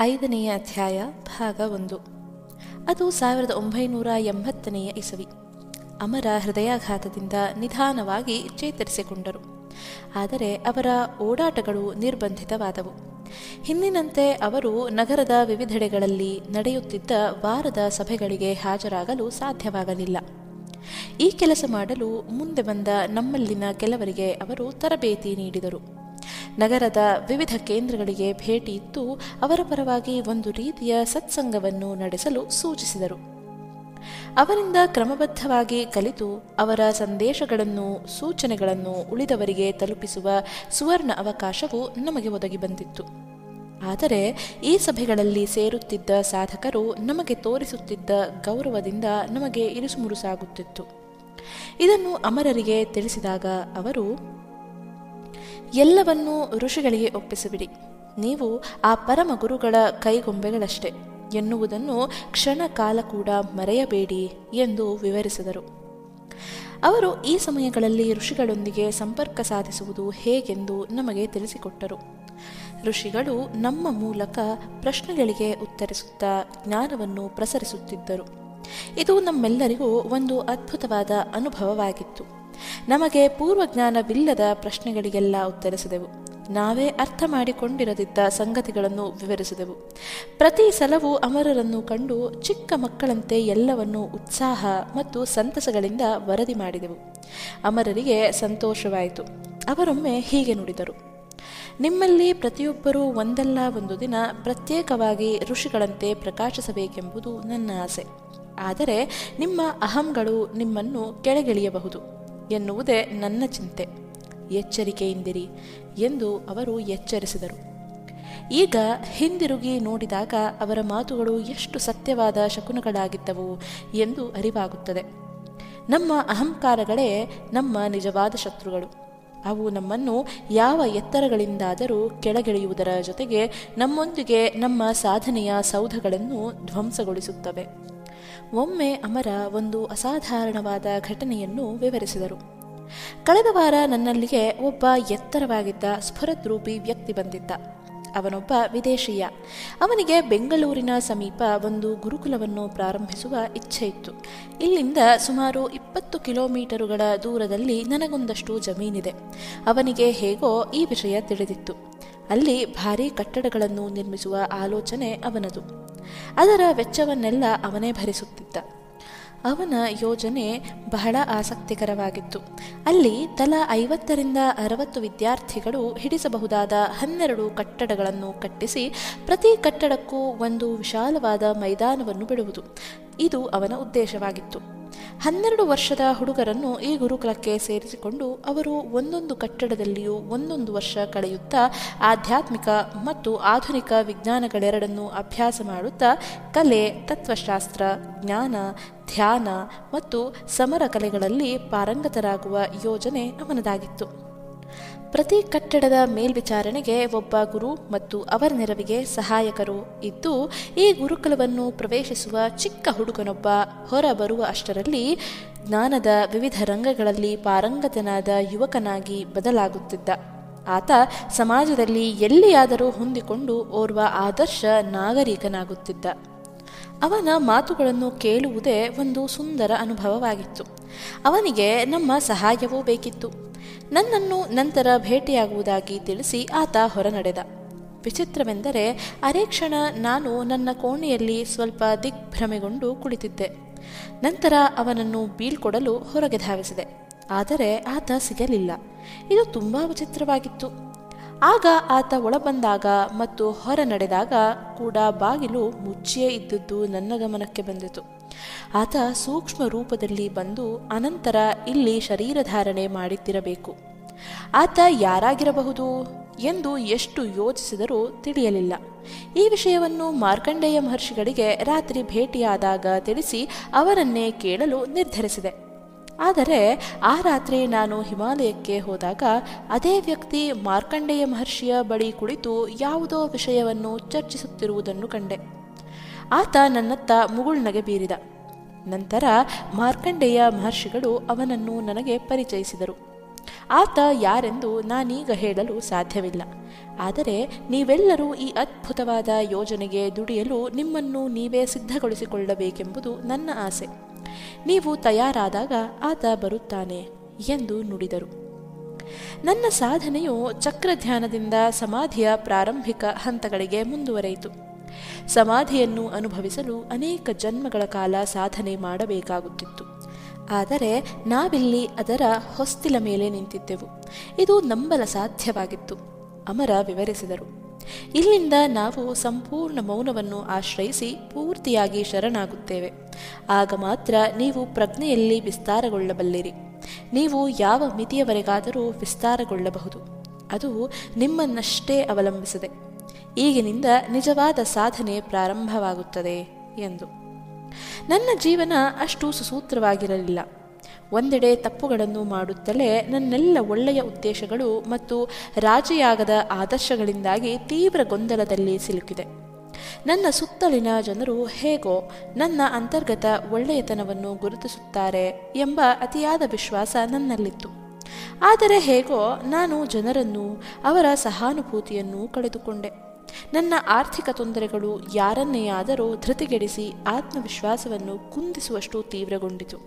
ಐದನೆಯ ಅಧ್ಯಾಯ, ಭಾಗ ಒಂದು. ಅದು ಸಾವಿರದ ಒಂಬೈನೂರ ಎಂಬತ್ತನೆಯ ಇಸವಿ. ಅಮರ ಹೃದಯಾಘಾತದಿಂದ ನಿಧಾನವಾಗಿ ಚೇತರಿಸಿಕೊಂಡರು. ಆದರೆ ಅವರ ಓಡಾಟಗಳು ನಿರ್ಬಂಧಿತವಾದವು. ಹಿಂದಿನಂತೆ ಅವರು ನಗರದ ವಿವಿಧೆಡೆಗಳಲ್ಲಿ ನಡೆಯುತ್ತಿದ್ದ ವಾರದ ಸಭೆಗಳಿಗೆ ಹಾಜರಾಗಲು ಸಾಧ್ಯವಾಗಲಿಲ್ಲ. ಈ ಕೆಲಸ ಮಾಡಲು ಮುಂದೆ ಬಂದ ನಮ್ಮಲ್ಲಿನ ಕೆಲವರಿಗೆ ಅವರು ತರಬೇತಿ ನೀಡಿದರು. ನಗರದ ವಿವಿಧ ಕೇಂದ್ರಗಳಿಗೆ ಭೇಟಿ ಇತ್ತು ಅವರ ಪರವಾಗಿ ಒಂದು ರೀತಿಯ ಸತ್ಸಂಗವನ್ನು ನಡೆಸಲು ಸೂಚಿಸಿದರು. ಅವರಿಂದ ಕ್ರಮಬದ್ಧವಾಗಿ ಕಲಿತು ಅವರ ಸಂದೇಶಗಳನ್ನು, ಸೂಚನೆಗಳನ್ನು ಉಳಿದವರಿಗೆ ತಲುಪಿಸುವ ಸುವರ್ಣ ಅವಕಾಶವು ನಮಗೆ ಒದಗಿ ಬಂದಿತ್ತು. ಆದರೆ ಈ ಸಭೆಗಳಲ್ಲಿ ಸೇರುತ್ತಿದ್ದ ಸಾಧಕರು ನಮಗೆ ತೋರಿಸುತ್ತಿದ್ದ ಗೌರವದಿಂದ ನಮಗೆ ಇರುಸುಮುರುಸಾಗುತ್ತಿತ್ತು. ಇದನ್ನು ಅಮರರಿಗೆ ತಿಳಿಸಿದಾಗ ಅವರು ಎಲ್ಲವನ್ನೂ ಋಷಿಗಳಿಗೆ ಒಪ್ಪಿಸಿಬಿಡಿ. ನೀವು ಆ ಪರಮ ಗುರುಗಳ ಕೈಗೊಂಬೆಗಳಷ್ಟೇ. ಎನ್ನುವುದನ್ನು ಕ್ಷಣ ಕಾಲ ಕೂಡ ಮರೆಯಬೇಡಿ ಎಂದು ವಿವರಿಸಿದರು. ಅವರು ಈ ಸಮಯಗಳಲ್ಲಿ ಋಷಿಗಳೊಂದಿಗೆ ಸಂಪರ್ಕ ಸಾಧಿಸುವುದು ಹೇಗೆಂದು ನಮಗೆ ತಿಳಿಸಿಕೊಟ್ಟರು. ಋಷಿಗಳು ನಮ್ಮ ಮೂಲಕ ಪ್ರಶ್ನೆಗಳಿಗೆ ಉತ್ತರಿಸುತ್ತಾ ಜ್ಞಾನವನ್ನು ಪ್ರಸರಿಸುತ್ತಿದ್ದರು. ಇದು ನಮ್ಮೆಲ್ಲರಿಗೂ ಒಂದು ಅದ್ಭುತವಾದ ಅನುಭವವಾಗಿತ್ತು. ನಮಗೆ ಪೂರ್ವಜ್ಞಾನವಿಲ್ಲದ ಪ್ರಶ್ನೆಗಳಿಗೆಲ್ಲ ಉತ್ತರಿಸಿದೆವು. ನಾವೇ ಅರ್ಥ ಮಾಡಿಕೊಂಡಿರದಿದ್ದ ಸಂಗತಿಗಳನ್ನು ವಿವರಿಸಿದೆವು. ಪ್ರತಿ ಸಲವೂ ಅಮರರನ್ನು ಕಂಡು ಚಿಕ್ಕ ಮಕ್ಕಳಂತೆ ಎಲ್ಲವನ್ನು ಉತ್ಸಾಹ ಮತ್ತು ಸಂತಸಗಳಿಂದ ವರದಿ ಮಾಡಿದೆವು. ಅಮರರಿಗೆ ಸಂತೋಷವಾಯಿತು. ಅವರೊಮ್ಮೆ ಹೀಗೆ ನುಡಿದರು. ನಿಮ್ಮಲ್ಲಿ ಪ್ರತಿಯೊಬ್ಬರೂ ಒಂದಲ್ಲ ಒಂದು ದಿನ ಪ್ರತ್ಯೇಕವಾಗಿ ಋಷಿಗಳಂತೆ ಪ್ರಕಾಶಿಸಬೇಕೆಂಬುದು ನನ್ನ ಆಸೆ. ಆದರೆ ನಿಮ್ಮ ಅಹಂಗಳು ನಿಮ್ಮನ್ನು ಕೆಳಗಿಳಿಯಬಹುದು. ಎನ್ನುವುದೇ ನನ್ನ ಚಿಂತೆ. ಎಚ್ಚರಿಕೆಯಿಂದಿರಿ ಎಂದು ಅವರು ಎಚ್ಚರಿಸಿದರು. ಈಗ ಹಿಂದಿರುಗಿ ನೋಡಿದಾಗ ಅವರ ಮಾತುಗಳು ಎಷ್ಟು ಸತ್ಯವಾದ ಶಕುನಗಳಾಗಿದ್ದವು ಎಂದು ಅರಿವಾಗುತ್ತದೆ. ನಮ್ಮ ಅಹಂಕಾರಗಳೇ ನಮ್ಮ ನಿಜವಾದ ಶತ್ರುಗಳು. ಅವು ನಮ್ಮನ್ನು ಯಾವ ಎತ್ತರಗಳಿಂದಾದರೂ ಕೆಳಗಿಳಿಯುವುದರ ಜೊತೆಗೆ ನಮ್ಮೊಂದಿಗೆ ನಮ್ಮ ಸಾಧನೆಯ ಸೌಧಗಳನ್ನು ಧ್ವಂಸಗೊಳಿಸುತ್ತವೆ. ಒಮ್ಮೆ ಅಮರ ಒಂದು ಅಸಾಧಾರಣವಾದ ಘಟನೆಯನ್ನು ವಿವರಿಸಿದರು. ಕಳೆದ ವಾರ ನನ್ನಲ್ಲಿಗೆ ಒಬ್ಬ ಎತ್ತರವಾಗಿದ್ದ ಸ್ಫುರದ್ರೂಪಿ ವ್ಯಕ್ತಿ ಬಂದಿದ್ದ. ಅವನೊಬ್ಬ ವಿದೇಶೀಯ. ಅವನಿಗೆ ಬೆಂಗಳೂರಿನ ಸಮೀಪ ಒಂದು ಗುರುಕುಲವನ್ನು ಪ್ರಾರಂಭಿಸುವ ಇಚ್ಛೆ ಇತ್ತು. ಇಲ್ಲಿಂದ ಸುಮಾರು ಇಪ್ಪತ್ತು ಕಿಲೋಮೀಟರುಗಳ ದೂರದಲ್ಲಿ ನನಗೊಂದಷ್ಟು ಜಮೀನಿದೆ. ಅವನಿಗೆ ಹೇಗೋ ಈ ವಿಷಯ ತಿಳಿದಿತ್ತು. ಅಲ್ಲಿ ಭಾರೀ ಕಟ್ಟಡಗಳನ್ನು ನಿರ್ಮಿಸುವ ಆಲೋಚನೆ ಅವನದು. ಅದರ ವೆಚ್ಚವನ್ನೆಲ್ಲ ಅವನೇ ಭರಿಸುತ್ತಿದ್ದ. ಅವನ ಯೋಜನೆ ಬಹಳ ಆಸಕ್ತಿಕರವಾಗಿತ್ತು. ಅಲ್ಲಿ ತಲಾ ಐವತ್ತರಿಂದ ಅರವತ್ತು ವಿದ್ಯಾರ್ಥಿಗಳು ಹಿಡಿಸಬಹುದಾದ ಹನ್ನೆರಡು ಕಟ್ಟಡಗಳನ್ನು ಕಟ್ಟಿಸಿ ಪ್ರತಿ ಕಟ್ಟಡಕ್ಕೂ ಒಂದು ವಿಶಾಲವಾದ ಮೈದಾನವನ್ನು ಬಿಡುವುದು. ಇದು ಅವನ ಉದ್ದೇಶವಾಗಿತ್ತು. ಹನ್ನೆರಡು ವರ್ಷದ ಹುಡುಗರನ್ನು ಈ ಗುರುಕುಲಕ್ಕೆ ಸೇರಿಸಿಕೊಂಡು ಅವರು ಒಂದೊಂದು ಕಟ್ಟಡದಲ್ಲಿಯೂ ಒಂದೊಂದು ವರ್ಷ ಕಳೆಯುತ್ತಾ ಆಧ್ಯಾತ್ಮಿಕ ಮತ್ತು ಆಧುನಿಕ ವಿಜ್ಞಾನಗಳೆರಡನ್ನೂ ಅಭ್ಯಾಸ ಮಾಡುತ್ತಾ ಕಲೆ, ತತ್ವಶಾಸ್ತ್ರ, ಜ್ಞಾನ, ಧ್ಯಾನ ಮತ್ತು ಸಮರ ಕಲೆಗಳಲ್ಲಿ ಪಾರಂಗತರಾಗುವ ಯೋಜನೆ ಅವನದಾಗಿತ್ತು ಪ್ರತಿ ಕಟ್ಟಡದ ಮೇಲ್ವಿಚಾರಣೆಗೆ ಒಬ್ಬ ಗುರು ಮತ್ತು ಅವರ ನೆರವಿಗೆ ಸಹಾಯಕರು ಇದ್ದು, ಈ ಗುರುಕುಲವನ್ನು ಪ್ರವೇಶಿಸುವ ಚಿಕ್ಕ ಹುಡುಗನೊಬ್ಬ ಹೊರಬರುವ ಅಷ್ಟರಲ್ಲಿ ಜ್ಞಾನದ ವಿವಿಧ ರಂಗಗಳಲ್ಲಿ ಪಾರಂಗತನಾದ ಯುವಕನಾಗಿ ಬದಲಾಗುತ್ತಿದ್ದ. ಆತ ಸಮಾಜದಲ್ಲಿ ಎಲ್ಲಿಯಾದರೂ ಹೊಂದಿಕೊಂಡು ಓರ್ವ ಆದರ್ಶ ನಾಗರಿಕನಾಗುತ್ತಿದ್ದ. ಅವನ ಮಾತುಗಳನ್ನು ಕೇಳುವುದೇ ಒಂದು ಸುಂದರ ಅನುಭವವಾಗಿತ್ತು. ಅವನಿಗೆ ನಮ್ಮ ಸಹಾಯವೂ ಬೇಕಿತ್ತು. ನನ್ನನ್ನು ನಂತರ ಭೇಟಿಯಾಗುವುದಾಗಿ ತಿಳಿಸಿ ಆತ ಹೊರ ನಡೆದ ವಿಚಿತ್ರವೆಂದರೆ, ಅರೆ ಕ್ಷಣ ನಾನು ನನ್ನ ಕೋಣೆಯಲ್ಲಿ ಸ್ವಲ್ಪ ದಿಗ್ಭ್ರಮೆಗೊಂಡು ಕುಳಿತಿದ್ದೆ. ನಂತರ ಅವನನ್ನು ಬೀಳ್ಕೊಡಲು ಹೊರಗೆ ಧಾವಿಸಿದೆ. ಆದರೆ ಆತ ಸಿಗಲಿಲ್ಲ. ಇದು ತುಂಬ ವಿಚಿತ್ರವಾಗಿತ್ತು. ಆಗ ಆತ ಒಳಬಂದಾಗ ಮತ್ತು ಹೊರ ನಡೆದಾಗ ಕೂಡ ಬಾಗಿಲು ಮುಚ್ಚಿಯೇ ಇದ್ದದ್ದು ನನ್ನ ಗಮನಕ್ಕೆ ಬಂದಿತು. ಆತ ಸೂಕ್ಷ್ಮ ರೂಪದಲ್ಲಿ ಬಂದು ಅನಂತರ ಇಲ್ಲಿ ಶರೀರಧಾರಣೆ ಮಾಡಿದ್ದಿರಬೇಕು ಆತ ಯಾರಾಗಿರಬಹುದು ಎಂದು ಎಷ್ಟು ಯೋಚಿಸಿದರೂ ತಿಳಿಯಲಿಲ್ಲ. ಈ ವಿಷಯವನ್ನು ಮಾರ್ಕಂಡೇಯ ಮಹರ್ಷಿಗಳಿಗೆ ರಾತ್ರಿ ಭೇಟಿಯಾದಾಗ ತಿಳಿಸಿ ಅವರನ್ನೇ ಕೇಳಲು ನಿರ್ಧರಿಸಿದೆ. ಆದರೆ ಆ ರಾತ್ರಿ ನಾನು ಹಿಮಾಲಯಕ್ಕೆ ಹೋದಾಗ ಅದೇ ವ್ಯಕ್ತಿ ಮಾರ್ಕಂಡೇಯ ಮಹರ್ಷಿಯ ಬಳಿ ಕುಳಿತು ಯಾವುದೋ ವಿಷಯವನ್ನು ಚರ್ಚಿಸುತ್ತಿರುವುದನ್ನು ಕಂಡೆ. ಆತ ನನ್ನತ್ತ ಮುಗುಳ್ನಗೆ ಬೀರಿದ. ನಂತರ ಮಾರ್ಕಂಡೇಯ ಮಹರ್ಷಿಗಳು ಅವನನ್ನು ನನಗೆ ಪರಿಚಯಿಸಿದರು. ಆತ ಯಾರೆಂದು ನಾನೀಗ ಹೇಳಲು ಸಾಧ್ಯವಿಲ್ಲ. ಆದರೆ ನೀವೆಲ್ಲರೂ ಈ ಅದ್ಭುತವಾದ ಯೋಜನೆಗೆ ದುಡಿಯಲು ನಿಮ್ಮನ್ನು ನೀವೇ ಸಿದ್ಧಗೊಳಿಸಿಕೊಳ್ಳಬೇಕೆಂಬುದು ನನ್ನ ಆಸೆ. ನೀವು ತಯಾರಾದಾಗ ಆತ ಬರುತ್ತಾನೆ ಎಂದು ನುಡಿದರು. ನನ್ನ ಸಾಧನೆಯು ಚಕ್ರಧ್ಯಾನದಿಂದ ಸಮಾಧಿಯ ಪ್ರಾರಂಭಿಕ ಹಂತಗಳಿಗೆ ಮುಂದುವರೆಯಿತು. ಸಮಾಧಿಯನ್ನು ಅನುಭವಿಸಲು ಅನೇಕ ಜನ್ಮಗಳ ಕಾಲ ಸಾಧನೆ ಮಾಡಬೇಕಾಗುತ್ತಿತ್ತು. ಆದರೆ ನಾವಿಲ್ಲಿ ಅದರ ಹೊಸ್ತಿಲ ಮೇಲೆ ನಿಂತಿದ್ದೆವು. ಇದು ನಂಬಲ ಸಾಧ್ಯವಾಗಿತ್ತು, ಅಮರ ವಿವರಿಸಿದರು. ಇಲ್ಲಿಂದ ನಾವು ಸಂಪೂರ್ಣ ಮೌನವನ್ನು ಆಶ್ರಯಿಸಿ ಪೂರ್ತಿಯಾಗಿ ಶರಣಾಗುತ್ತೇವೆ. ಆಗ ಮಾತ್ರ ನೀವು ಪ್ರಜ್ಞೆಯಲ್ಲಿ ವಿಸ್ತಾರಗೊಳ್ಳಬಲ್ಲಿರಿ. ನೀವು ಯಾವ ಮಿತಿಯವರೆಗಾದರೂ ವಿಸ್ತಾರಗೊಳ್ಳಬಹುದು. ಅದು ನಿಮ್ಮನ್ನಷ್ಟೇ ಅವಲಂಬಿಸಿದೆ. ಈಗಿನಿಂದ ನಿಜವಾದ ಸಾಧನೆ ಪ್ರಾರಂಭವಾಗುತ್ತದೆ ಎಂದು. ನನ್ನ ಜೀವನ ಅಷ್ಟು ಸುಸೂತ್ರವಾಗಿರಲಿಲ್ಲ. ಒಂದೆಡೆ ತಪ್ಪುಗಳನ್ನು ಮಾಡುತ್ತಲೇ ನನ್ನೆಲ್ಲ ಒಳ್ಳೆಯ ಉದ್ದೇಶಗಳು ಮತ್ತು ರಾಜಿಯಾಗದ ಆದರ್ಶಗಳಿಂದಾಗಿ ತೀವ್ರ ಗೊಂದಲದಲ್ಲಿ ಸಿಲುಕಿದೆ. ನನ್ನ ಸುತ್ತಲಿನ ಜನರು ಹೇಗೋ ನನ್ನ ಅಂತರ್ಗತ ಒಳ್ಳೆಯತನವನ್ನು ಗುರುತಿಸುತ್ತಾರೆ ಎಂಬ ಅತಿಯಾದ ವಿಶ್ವಾಸ ನನ್ನಲ್ಲಿತ್ತು. ಆದರೆ ಹೇಗೋ ನಾನು ಜನರನ್ನು ಅವರ ಸಹಾನುಭೂತಿಯನ್ನು ಕಳೆದುಕೊಂಡೆ. ನನ್ನ ಆರ್ಥಿಕ ತೊಂದರೆಗಳು ಯಾರನ್ನೇ ಆದರೂ ಧೃತಿಗೆಡಿಸಿ ಆತ್ಮವಿಶ್ವಾಸವನ್ನು ಕುಂದಿಸುವಷ್ಟು ತೀವ್ರಗೊಂಡಿತು.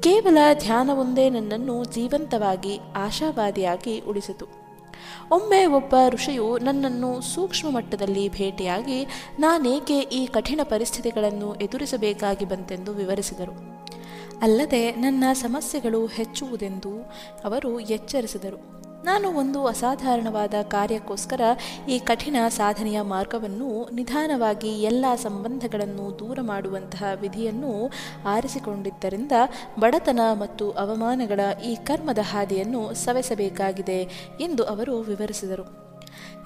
ಕೇವಲ ಧ್ಯಾನವೊಂದೇ ನನ್ನನ್ನು ಜೀವಂತವಾಗಿ, ಆಶಾವಾದಿಯಾಗಿ ಉಳಿಸಿತು. ಒಮ್ಮೆ ಒಬ್ಬ ಋಷಿಯು ನನ್ನನ್ನು ಸೂಕ್ಷ್ಮ ಮಟ್ಟದಲ್ಲಿ ಭೇಟಿಯಾಗಿ ನಾನೇಕೆ ಈ ಕಠಿಣ ಪರಿಸ್ಥಿತಿಗಳನ್ನು ಎದುರಿಸಬೇಕಾಗಿ ಬಂತೆಂದು ವಿವರಿಸಿದರು. ಅಲ್ಲದೆ ನನ್ನ ಸಮಸ್ಯೆಗಳು ಹೆಚ್ಚುವುದೆಂದು ಅವರು ಎಚ್ಚರಿಸಿದರು. ನಾನು ಒಂದು ಅಸಾಧಾರಣವಾದ ಕಾರ್ಯಕ್ಕೋಸ್ಕರ ಈ ಕಠಿಣ ಸಾಧನೆಯ ಮಾರ್ಗವನ್ನು ನಿಧಾನವಾಗಿ ಎಲ್ಲ ಸಂಬಂಧಗಳನ್ನು ದೂರ ಮಾಡುವಂತಹ ವಿಧಿಯನ್ನು ಆರಿಸಿಕೊಂಡಿದ್ದರಿಂದ ಬಡತನ ಮತ್ತು ಅವಮಾನಗಳ ಈ ಕರ್ಮದ ಹಾದಿಯನ್ನು ಸವೆಸಬೇಕಾಗಿದೆ ಎಂದು ಅವರು ವಿವರಿಸಿದರು.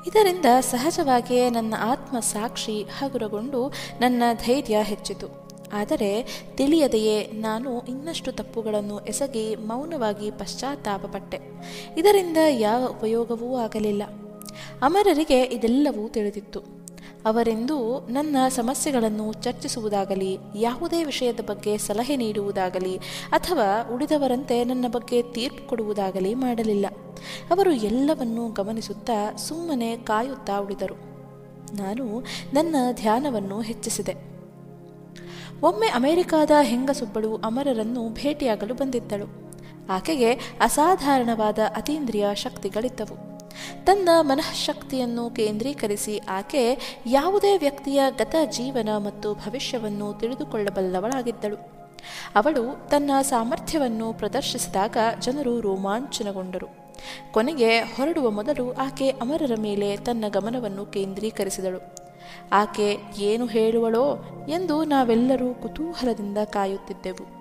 ಇದರಿಂದ ಸಹಜವಾಗಿಯೇ ನನ್ನ ಆತ್ಮ ಸಾಕ್ಷಿ ಹಗುರಗೊಂಡು ನನ್ನ ಧೈರ್ಯ ಹೆಚ್ಚಿತು. ಆದರೆ ತಿಳಿಯದೆಯೇ ನಾನು ಇನ್ನಷ್ಟು ತಪ್ಪುಗಳನ್ನು ಎಸಗಿ ಮೌನವಾಗಿ ಪಶ್ಚಾತ್ತಾಪಪಟ್ಟೆ. ಇದರಿಂದ ಯಾವ ಉಪಯೋಗವೂ ಆಗಲಿಲ್ಲ. ಅಮರರಿಗೆ ಇದೆಲ್ಲವೂ ತಿಳಿದಿತ್ತು. ಅವರೆಂದೂ ನನ್ನ ಸಮಸ್ಯೆಗಳನ್ನು ಚರ್ಚಿಸುವುದಾಗಲಿ, ಯಾವುದೇ ವಿಷಯದ ಬಗ್ಗೆ ಸಲಹೆ ನೀಡುವುದಾಗಲಿ, ಅಥವಾ ಉಳಿದವರಂತೆ ನನ್ನ ಬಗ್ಗೆ ತೀರ್ಪು ಕೊಡುವುದಾಗಲಿ ಮಾಡಲಿಲ್ಲ. ಅವರು ಎಲ್ಲವನ್ನೂ ಗಮನಿಸುತ್ತಾ ಸುಮ್ಮನೆ ಕಾಯುತ್ತಾ ಉಳಿದರು. ನಾನು ನನ್ನ ಧ್ಯಾನವನ್ನು ಹೆಚ್ಚಿಸಿದೆ. ಒಮ್ಮೆ ಅಮೆರಿಕಾದ ಹೆಂಗಸೊಬ್ಬಳು ಅಮರರನ್ನು ಭೇಟಿಯಾಗಲು ಬಂದಿದ್ದಳು. ಆಕೆಗೆ ಅಸಾಧಾರಣವಾದ ಅತೀಂದ್ರಿಯ ಶಕ್ತಿಗಳಿದ್ದವು. ತನ್ನ ಮನಃಶಕ್ತಿಯನ್ನು ಕೇಂದ್ರೀಕರಿಸಿ ಆಕೆ ಯಾವುದೇ ವ್ಯಕ್ತಿಯ ಗತ ಜೀವನ ಮತ್ತು ಭವಿಷ್ಯವನ್ನು ತಿಳಿದುಕೊಳ್ಳಬಲ್ಲವಳಾಗಿದ್ದಳು. ಅವಳು ತನ್ನ ಸಾಮರ್ಥ್ಯವನ್ನು ಪ್ರದರ್ಶಿಸಿದಾಗ ಜನರು ರೋಮಾಂಚನಗೊಂಡರು. ಕೊನೆಗೆ ಹೊರಡುವ ಮೊದಲು ಆಕೆ ಅಮರರ ಮೇಲೆ ತನ್ನ ಗಮನವನ್ನು ಕೇಂದ್ರೀಕರಿಸಿದಳು. ಆಕೆ ಏನು ಹೇಳುವಳೋ ಎಂದು ನಾವೆಲ್ಲರೂ ಕುತೂಹಲದಿಂದ ಕಾಯುತ್ತಿದ್ದೆವು.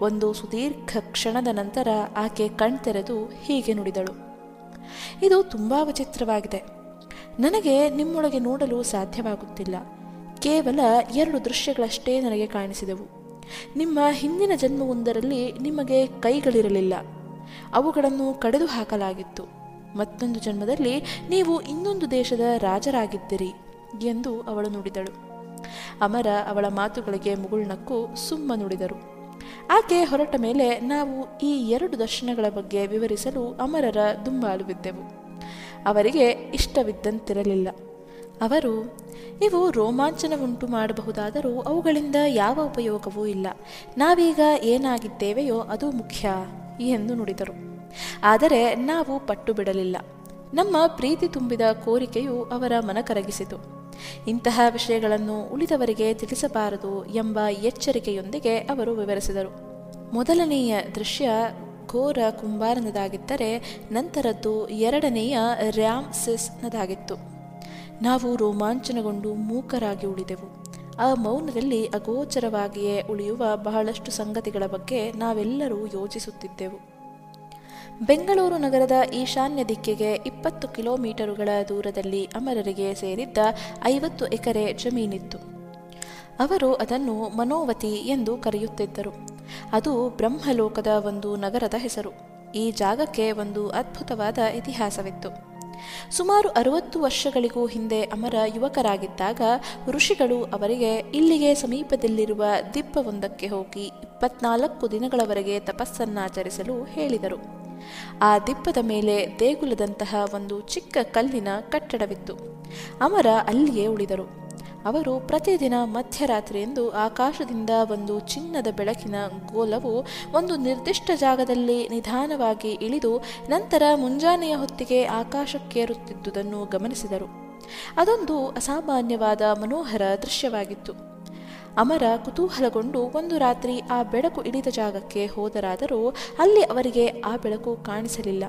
ಒಂದು ಸುದೀರ್ಘ ಕ್ಷಣದ ನಂತರ ಆಕೆ ಕಣ್ತೆರೆದು ಹೀಗೆ ನುಡಿದಳು. ಇದು ತುಂಬಾ ವಿಚಿತ್ರವಾಗಿದೆ. ನನಗೆ ನಿಮ್ಮೊಳಗೆ ನೋಡಲು ಸಾಧ್ಯವಾಗುತ್ತಿಲ್ಲ. ಕೇವಲ ಎರಡು ದೃಶ್ಯಗಳಷ್ಟೇ ನನಗೆ ಕಾಣಿಸಿದವು. ನಿಮ್ಮ ಹಿಂದಿನ ಜನ್ಮವೊಂದರಲ್ಲಿ ನಿಮಗೆ ಕೈಗಳಿರಲಿಲ್ಲ. ಅವುಗಳನ್ನು ಕಡಿದು ಹಾಕಲಾಗಿತ್ತು ಮತ್ತೊಂದು ಜನ್ಮದಲ್ಲಿ ನೀವು ಇನ್ನೊಂದು ದೇಶದ ರಾಜರಾಗಿದ್ದಿರಿ. ಎಂದು ಅವಳು ನುಡಿದಳು. ಅಮರ ಅವಳ ಮಾತುಗಳಿಗೆ ಮುಗುಳ್ನಕ್ಕು ಸುಮ್ಮ ನುಡಿದರು. ಆಕೆ ಹೊರಟ ಮೇಲೆ ನಾವು ಈ ಎರಡು ದರ್ಶನಗಳ ಬಗ್ಗೆ ವಿವರಿಸಲು ಅಮರರ ದುಂಬಾಲು ಬಿದ್ದೆವು ಅವರಿಗೆ ಇಷ್ಟವಿದ್ದಂತಿರಲಿಲ್ಲ. ಅವರು, ಇವು ರೋಮಾಂಚನವುಂಟು ಮಾಡಬಹುದಾದರೂ ಅವುಗಳಿಂದ ಯಾವ ಉಪಯೋಗವೂ ಇಲ್ಲ. ನಾವೀಗ ಏನಾಗಿದ್ದೇವೆಯೋ ಅದು ಮುಖ್ಯ ಎಂದು ನುಡಿದರು. ಆದರೆ ನಾವು ಪಟ್ಟು ಬಿಡಲಿಲ್ಲ. ನಮ್ಮ ಪ್ರೀತಿ ತುಂಬಿದ ಕೋರಿಕೆಯು ಅವರ ಮನ ಕರಗಿಸಿತು. ಇಂತಹ ವಿಷಯಗಳನ್ನು ಉಳಿದವರಿಗೆ ತಿಳಿಸಬಾರದು ಎಂಬ ಎಚ್ಚರಿಕೆಯೊಂದಿಗೆ ಅವರು ವಿವರಿಸಿದರು. ಮೊದಲನೆಯ ದೃಶ್ಯ ಘೋರ ಕುಂಬಾರನದಾಗಿದ್ದರೆ ನಂತರದ್ದು ಎರಡನೆಯ ರ್ಯಾಮ್ ಸಿಸ್ನದಾಗಿತ್ತು ನಾವು ರೋಮಾಂಚನಗೊಂಡು ಮೂಕರಾಗಿ ಉಳಿದೆವು. ಆ ಮೌನದಲ್ಲಿ ಅಗೋಚರವಾಗಿಯೇ ಉಳಿಯುವ ಬಹಳಷ್ಟು ಸಂಗತಿಗಳ ಬಗ್ಗೆ ನಾವೆಲ್ಲರೂ ಯೋಚಿಸುತ್ತಿದ್ದೆವು. ಬೆಂಗಳೂರು ನಗರದ ಈಶಾನ್ಯ ದಿಕ್ಕಿಗೆ ಇಪ್ಪತ್ತು ಕಿಲೋಮೀಟರುಗಳ ದೂರದಲ್ಲಿ ಅಮರರಿಗೆ ಸೇರಿದ್ದ ಐವತ್ತು ಎಕರೆ ಜಮೀನಿತ್ತು. ಅವರು ಅದನ್ನು ಮನೋವತಿ ಎಂದು ಕರೆಯುತ್ತಿದ್ದರು. ಅದು ಬ್ರಹ್ಮಲೋಕದ ಒಂದು ನಗರದ ಹೆಸರು. ಈ ಜಾಗಕ್ಕೆ ಒಂದು ಅದ್ಭುತವಾದ ಇತಿಹಾಸವಿತ್ತು. ಸುಮಾರು ಅರವತ್ತು ವರ್ಷಗಳಿಗೂ ಹಿಂದೆ ಅಮರ ಯುವಕರಾಗಿದ್ದಾಗ ಋಷಿಗಳು ಅವರಿಗೆ ಇಲ್ಲಿಗೆ ಸಮೀಪದಲ್ಲಿರುವ ದಿಬ್ಬವೊಂದಕ್ಕೆ ಹೋಗಿ ಇಪ್ಪತ್ನಾಲ್ಕು ದಿನಗಳವರೆಗೆ ತಪಸ್ಸನ್ನಾಚರಿಸಲು ಹೇಳಿದರು. ಆ ದಿಬ್ಬದ ಮೇಲೆ ದೇಗುಲದಂತಹ ಒಂದು ಚಿಕ್ಕ ಕಲ್ಲಿನ ಕಟ್ಟಡವಿತ್ತು. ಅಮರ ಅಲ್ಲಿಯೇ ಉಳಿದರು. ಅವರು ಪ್ರತಿದಿನ ಮಧ್ಯರಾತ್ರಿಯಂದು ಆಕಾಶದಿಂದ ಒಂದು ಚಿನ್ನದ ಬೆಳಕಿನ ಗೋಲವು ಒಂದು ನಿರ್ದಿಷ್ಟ ಜಾಗದಲ್ಲಿ ನಿಧಾನವಾಗಿ ಇಳಿದು ನಂತರ ಮುಂಜಾನೆಯ ಹೊತ್ತಿಗೆ ಆಕಾಶಕ್ಕೇರುತ್ತಿದ್ದುದನ್ನು ಗಮನಿಸಿದರು. ಅದೊಂದು ಅಸಾಮಾನ್ಯವಾದ ಮನೋಹರ ದೃಶ್ಯವಾಗಿತ್ತು. ಅಮರ ಕುತೂಹಲಗೊಂಡು ಒಂದು ರಾತ್ರಿ ಆ ಬೆಳಕು ಇಳಿದ ಜಾಗಕ್ಕೆ ಹೋದರಾದರೂ ಅಲ್ಲಿ ಅವರಿಗೆ ಆ ಬೆಳಕು ಕಾಣಿಸಲಿಲ್ಲ.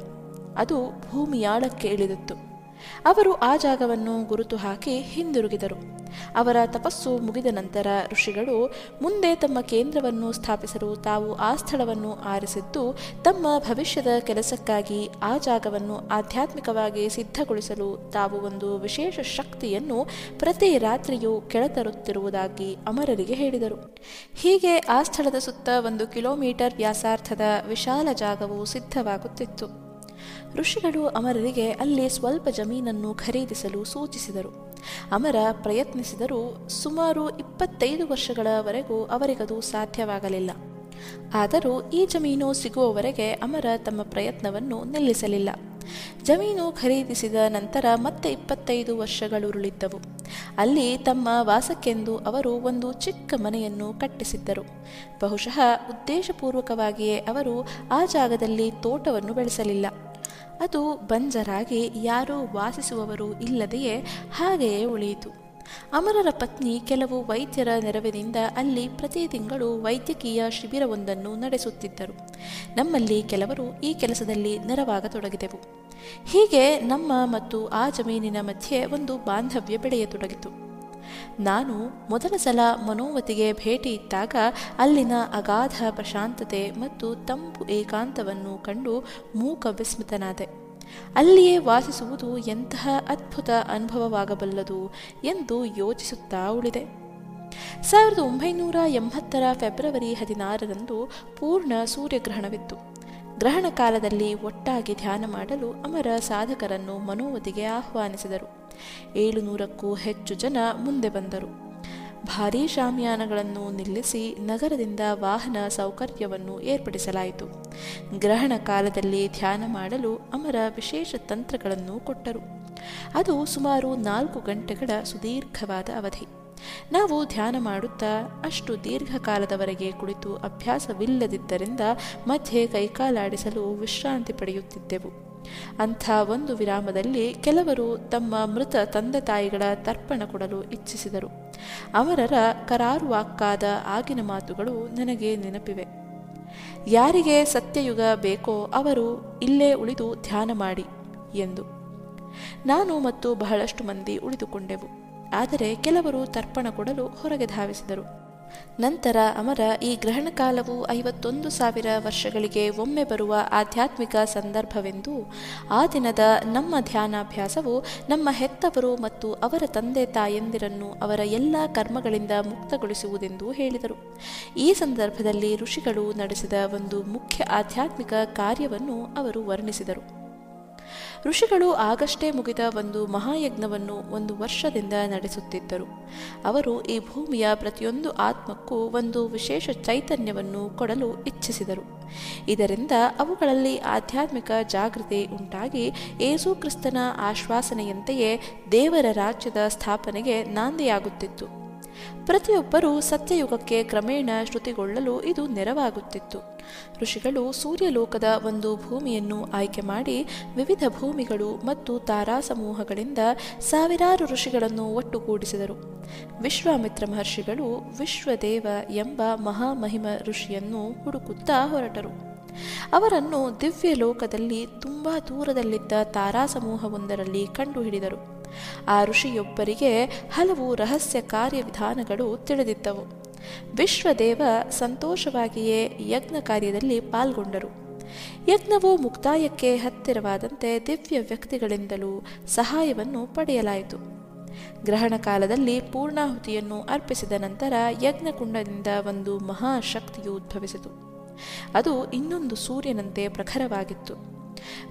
ಅದು ಭೂಮಿಯಾಳಕ್ಕೆ ಇಳಿದಿತ್ತು. ಅವರು ಆ ಜಾಗವನ್ನು ಗುರುತು ಹಾಕಿ ಹಿಂದಿರುಗಿದರು. ಅವರ ತಪಸ್ಸು ಮುಗಿದ ನಂತರ ಋಷಿಗಳು ಮುಂದೆ ತಮ್ಮ ಕೇಂದ್ರವನ್ನು ಸ್ಥಾಪಿಸಲು ತಾವು ಆ ಸ್ಥಳವನ್ನು ಆರಿಸಿದ್ದು, ತಮ್ಮ ಭವಿಷ್ಯದ ಕೆಲಸಕ್ಕಾಗಿ ಆ ಜಾಗವನ್ನು ಆಧ್ಯಾತ್ಮಿಕವಾಗಿ ಸಿದ್ಧಗೊಳಿಸಲು ತಾವು ಒಂದು ವಿಶೇಷ ಶಕ್ತಿಯನ್ನು ಪ್ರತಿ ರಾತ್ರಿಯೂ ಕೆಳತರುತ್ತಿರುವುದಾಗಿ ಅಮರರಿಗೆ ಹೇಳಿದರು. ಹೀಗೆ ಆ ಸ್ಥಳದ ಸುತ್ತ ಒಂದು ಕಿಲೋಮೀಟರ್ ವ್ಯಾಸಾರ್ಥದ ವಿಶಾಲ ಜಾಗವು ಸಿದ್ಧವಾಗುತ್ತಿತ್ತು. ಋಷಿಗಳು ಅಮರರಿಗೆ ಅಲ್ಲಿ ಸ್ವಲ್ಪ ಜಮೀನನ್ನು ಖರೀದಿಸಲು ಸೂಚಿಸಿದರು. ಅಮರ ಪ್ರಯತ್ನಿಸಿದರೂ ಸುಮಾರು ಇಪ್ಪತ್ತೈದು ವರ್ಷಗಳವರೆಗೂ ಅವರಿಗದು ಸಾಧ್ಯವಾಗಲಿಲ್ಲ. ಆದರೂ ಈ ಜಮೀನು ಸಿಗುವವರೆಗೆ ಅಮರ ತಮ್ಮ ಪ್ರಯತ್ನವನ್ನು ನಿಲ್ಲಿಸಲಿಲ್ಲ. ಜಮೀನು ಖರೀದಿಸಿದ ನಂತರ ಮತ್ತೆ ಇಪ್ಪತ್ತೈದು ವರ್ಷಗಳುರುಳಿದ್ದವು. ಅಲ್ಲಿ ತಮ್ಮ ವಾಸಕ್ಕೆಂದು ಅವರು ಒಂದು ಚಿಕ್ಕ ಮನೆಯನ್ನು ಕಟ್ಟಿಸಿದ್ದರು. ಬಹುಶಃ ಉದ್ದೇಶಪೂರ್ವಕವಾಗಿಯೇ ಅವರು ಆ ಜಾಗದಲ್ಲಿ ತೋಟವನ್ನು ಬೆಳೆಸಲಿಲ್ಲ. ಅದು ಬಂಜರಾಗಿ ಯಾರೂ ವಾಸಿಸುವವರು ಇಲ್ಲದೆಯೇ ಹಾಗೆಯೇ ಉಳಿಯಿತು. ಅಮರರ ಪತ್ನಿ ಕೆಲವು ವೈದ್ಯರ ನೆರವಿನಿಂದ ಅಲ್ಲಿ ಪ್ರತಿ ತಿಂಗಳು ವೈದ್ಯಕೀಯ ಶಿಬಿರವೊಂದನ್ನು ನಡೆಸುತ್ತಿದ್ದರು. ನಮ್ಮಲ್ಲಿ ಕೆಲವರು ಈ ಕೆಲಸದಲ್ಲಿ ನೆರವಾಗತೊಡಗಿದೆವು. ಹೀಗೆ ನಮ್ಮ ಮತ್ತು ಆ ಜಮೀನಿನ ಮಧ್ಯೆ ಒಂದು ಬಾಂಧವ್ಯ ಬೆಳೆಯತೊಡಗಿತು. ನಾನು ಮೊದಲ ಸಲ ಮನೋವತಿಗೆ ಭೇಟಿ ಇದ್ದಾಗ ಅಲ್ಲಿನ ಅಗಾಧ ಪ್ರಶಾಂತತೆ ಮತ್ತು ತಂಪು ಏಕಾಂತವನ್ನು ಕಂಡು ಮೂಕ ವಿಸ್ಮಿತನಾದೆ. ಅಲ್ಲಿಯೇ ವಾಸಿಸುವುದು ಎಂತಹ ಅದ್ಭುತ ಅನುಭವವಾಗಬಲ್ಲದು ಎಂದು ಯೋಚಿಸುತ್ತಾ ಉಳಿದೆ. ಸಾವಿರದ ಒಂಬೈನೂರ ಎಂಬತ್ತರ ಫೆಬ್ರವರಿ ಹದಿನಾರರಂದು ಪೂರ್ಣ ಸೂರ್ಯಗ್ರಹಣವಿತ್ತು. ಗ್ರಹಣ ಕಾಲದಲ್ಲಿ ಒಟ್ಟಾಗಿ ಧ್ಯಾನ ಮಾಡಲು ಅಮರ ಸಾಧಕರನ್ನು ಮನೋವತಿಗೆ ಆಹ್ವಾನಿಸಿದರು. ಏಳು ನೂರಕ್ಕೂ ಹೆಚ್ಚು ಜನ ಮುಂದೆ ಬಂದರು. ಭಾರೀ ಶಾಮಿಯಾನಗಳನ್ನು ನಿಲ್ಲಿಸಿ ನಗರದಿಂದ ವಾಹನ ಸೌಕರ್ಯವನ್ನು ಏರ್ಪಡಿಸಲಾಯಿತು. ಗ್ರಹಣ ಕಾಲದಲ್ಲಿ ಧ್ಯಾನ ಮಾಡಲು ಅಮರ ವಿಶೇಷ ತಂತ್ರಗಳನ್ನು ಕೊಟ್ಟರು. ಅದು ಸುಮಾರು ನಾಲ್ಕು ಗಂಟೆಗಳ ಸುದೀರ್ಘವಾದ ಅವಧಿ. ನಾವು ಧ್ಯಾನ ಮಾಡುತ್ತಾ ಅಷ್ಟು ದೀರ್ಘಕಾಲದವರೆಗೆ ಕುಳಿತು ಅಭ್ಯಾಸವಿಲ್ಲದಿದ್ದರಿಂದ ಮಧ್ಯೆ ಕೈಕಾಲಾಡಿಸಲು ವಿಶ್ರಾಂತಿ ಪಡೆಯುತ್ತಿದ್ದೆವು. ಅಂಥ ಒಂದು ವಿರಾಮದಲ್ಲಿ ಕೆಲವರು ತಮ್ಮ ಮೃತ ತಂದೆ ತಾಯಿಗಳ ತರ್ಪಣ ಕೊಡಲು ಇಚ್ಛಿಸಿದರು. ಅವರರ ಕರಾರುವಾಕ್ಕಾದ ಆಗಿನ ಮಾತುಗಳು ನನಗೆ ನೆನಪಿವೆ. ಯಾರಿಗೆ ಸತ್ಯಯುಗ ಬೇಕೋ ಅವರು ಇಲ್ಲೇ ಉಳಿದು ಧ್ಯಾನ ಮಾಡಿ, ಎಂದು. ನಾನು ಮತ್ತು ಬಹಳಷ್ಟು ಮಂದಿ ಉಳಿದುಕೊಂಡೆವು. ಆದರೆ ಕೆಲವರು ತರ್ಪಣ ಕೊಡಲು ಹೊರಗೆ ಧಾವಿಸಿದರು. ನಂತರ ಅಮರ ಈ ಗ್ರಹಣ ಕಾಲವು ಐವತ್ತೊಂದು ಸಾವಿರ ವರ್ಷಗಳಿಗೆ ಒಮ್ಮೆ ಬರುವ ಆಧ್ಯಾತ್ಮಿಕ ಸಂದರ್ಭವೆಂದು ಆ ದಿನದ ನಮ್ಮ ಧ್ಯಾನಾಭ್ಯಾಸವು ನಮ್ಮ ಹೆತ್ತವರು ಮತ್ತು ಅವರ ತಂದೆ ತಾಯಂದಿರನ್ನು ಅವರ ಎಲ್ಲ ಕರ್ಮಗಳಿಂದ ಮುಕ್ತಗೊಳಿಸುವುದೆಂದು ಹೇಳಿದರು. ಈ ಸಂದರ್ಭದಲ್ಲಿ ಋಷಿಗಳು ನಡೆಸಿದ ಒಂದು ಮುಖ್ಯ ಆಧ್ಯಾತ್ಮಿಕ ಕಾರ್ಯವನ್ನು ಅವರು ವರ್ಣಿಸಿದರು. ಋಷಿಗಳು ಆಗಷ್ಟೇ ಮುಗಿದ ಒಂದು ಮಹಾಯಜ್ಞವನ್ನು ಒಂದು ವರ್ಷದಿಂದ ನಡೆಸುತ್ತಿದ್ದರು. ಅವರು ಈ ಭೂಮಿಯ ಪ್ರತಿಯೊಂದು ಆತ್ಮಕ್ಕೂ ಒಂದು ವಿಶೇಷ ಚೈತನ್ಯವನ್ನು ಕೊಡಲು ಇಚ್ಛಿಸಿದರು. ಇದರಿಂದ ಅವುಗಳಲ್ಲಿ ಆಧ್ಯಾತ್ಮಿಕ ಜಾಗೃತಿ ಉಂಟಾಗಿ ಏಸು ಕ್ರಿಸ್ತನ ಆಶ್ವಾಸನೆಯಂತೆಯೇ ದೇವರ ರಾಜ್ಯದ ಸ್ಥಾಪನೆಗೆ ನಾಂದಿಯಾಗುತ್ತಿತ್ತು. ಪ್ರತಿಯೊಬ್ಬರೂ ಸತ್ಯಯುಗಕ್ಕೆ ಕ್ರಮೇಣ ಶ್ರುತಿಗೊಳ್ಳಲು ಇದು ನೆರವಾಗುತ್ತಿತ್ತು. ಋಷಿಗಳು ಸೂರ್ಯಲೋಕದ ಒಂದು ಭೂಮಿಯನ್ನು ಆಯ್ಕೆ ಮಾಡಿ ವಿವಿಧ ಭೂಮಿಗಳು ಮತ್ತು ತಾರಾ ಸಮೂಹಗಳಿಂದ ಸಾವಿರಾರು ಋಷಿಗಳನ್ನು ಒಟ್ಟುಗೂಡಿಸಿದರು. ವಿಶ್ವಾಮಿತ್ರ ಮಹರ್ಷಿಗಳು ವಿಶ್ವದೇವ ಎಂಬ ಮಹಾಮಹಿಮ ಋಷಿಯನ್ನು ಹುಡುಕುತ್ತಾ ಹೊರಟರು. ಅವರನ್ನು ದಿವ್ಯ ಲೋಕದಲ್ಲಿ ತುಂಬಾ ದೂರದಲ್ಲಿದ್ದ ತಾರಾ ಸಮೂಹವೊಂದರಲ್ಲಿ ಕಂಡುಹಿಡಿದರು. ಆ ಋಷಿಯೊಬ್ಬರಿಗೆ ಹಲವು ರಹಸ್ಯ ಕಾರ್ಯವಿಧಾನಗಳು ತಿಳಿದಿದ್ದವು. ವಿಶ್ವದೇವ ಸಂತೋಷವಾಗಿಯೇ ಯಜ್ಞ ಕಾರ್ಯದಲ್ಲಿ ಪಾಲ್ಗೊಂಡರು. ಯಜ್ಞವು ಮುಕ್ತಾಯಕ್ಕೆ ಹತ್ತಿರವಾದಂತೆ ದಿವ್ಯ ವ್ಯಕ್ತಿಗಳಿಂದಲೂ ಸಹಾಯವನ್ನು ಪಡೆಯಲಾಯಿತು. ಗ್ರಹಣ ಕಾಲದಲ್ಲಿ ಪೂರ್ಣಾಹುತಿಯನ್ನು ಅರ್ಪಿಸಿದ ನಂತರ ಯಜ್ಞಕುಂಡದಿಂದ ಒಂದು ಮಹಾಶಕ್ತಿಯು ಉದ್ಭವಿಸಿತು. ಅದು ಇನ್ನೊಂದು ಸೂರ್ಯನಂತೆ ಪ್ರಖರವಾಗಿತ್ತು.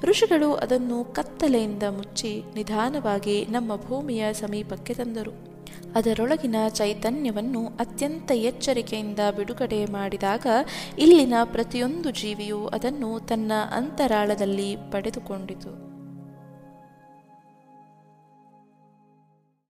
ಋಷಿಗಳು ಅದನ್ನು ಕತ್ತಲೆಯಿಂದ ಮುಚ್ಚಿ ನಿಧಾನವಾಗಿ ನಮ್ಮ ಭೂಮಿಯ ಸಮೀಪಕ್ಕೆ ತಂದರು. ಅದರೊಳಗಿನ ಚೈತನ್ಯವನ್ನು ಅತ್ಯಂತ ಎಚ್ಚರಿಕೆಯಿಂದ ಬಿಡುಗಡೆ ಮಾಡಿದಾಗ ಇಲ್ಲಿನ ಪ್ರತಿಯೊಂದು ಜೀವಿಯೂ ಅದನ್ನು ತನ್ನ ಅಂತರಾಳದಲ್ಲಿ ಪಡೆದುಕೊಂಡಿತು.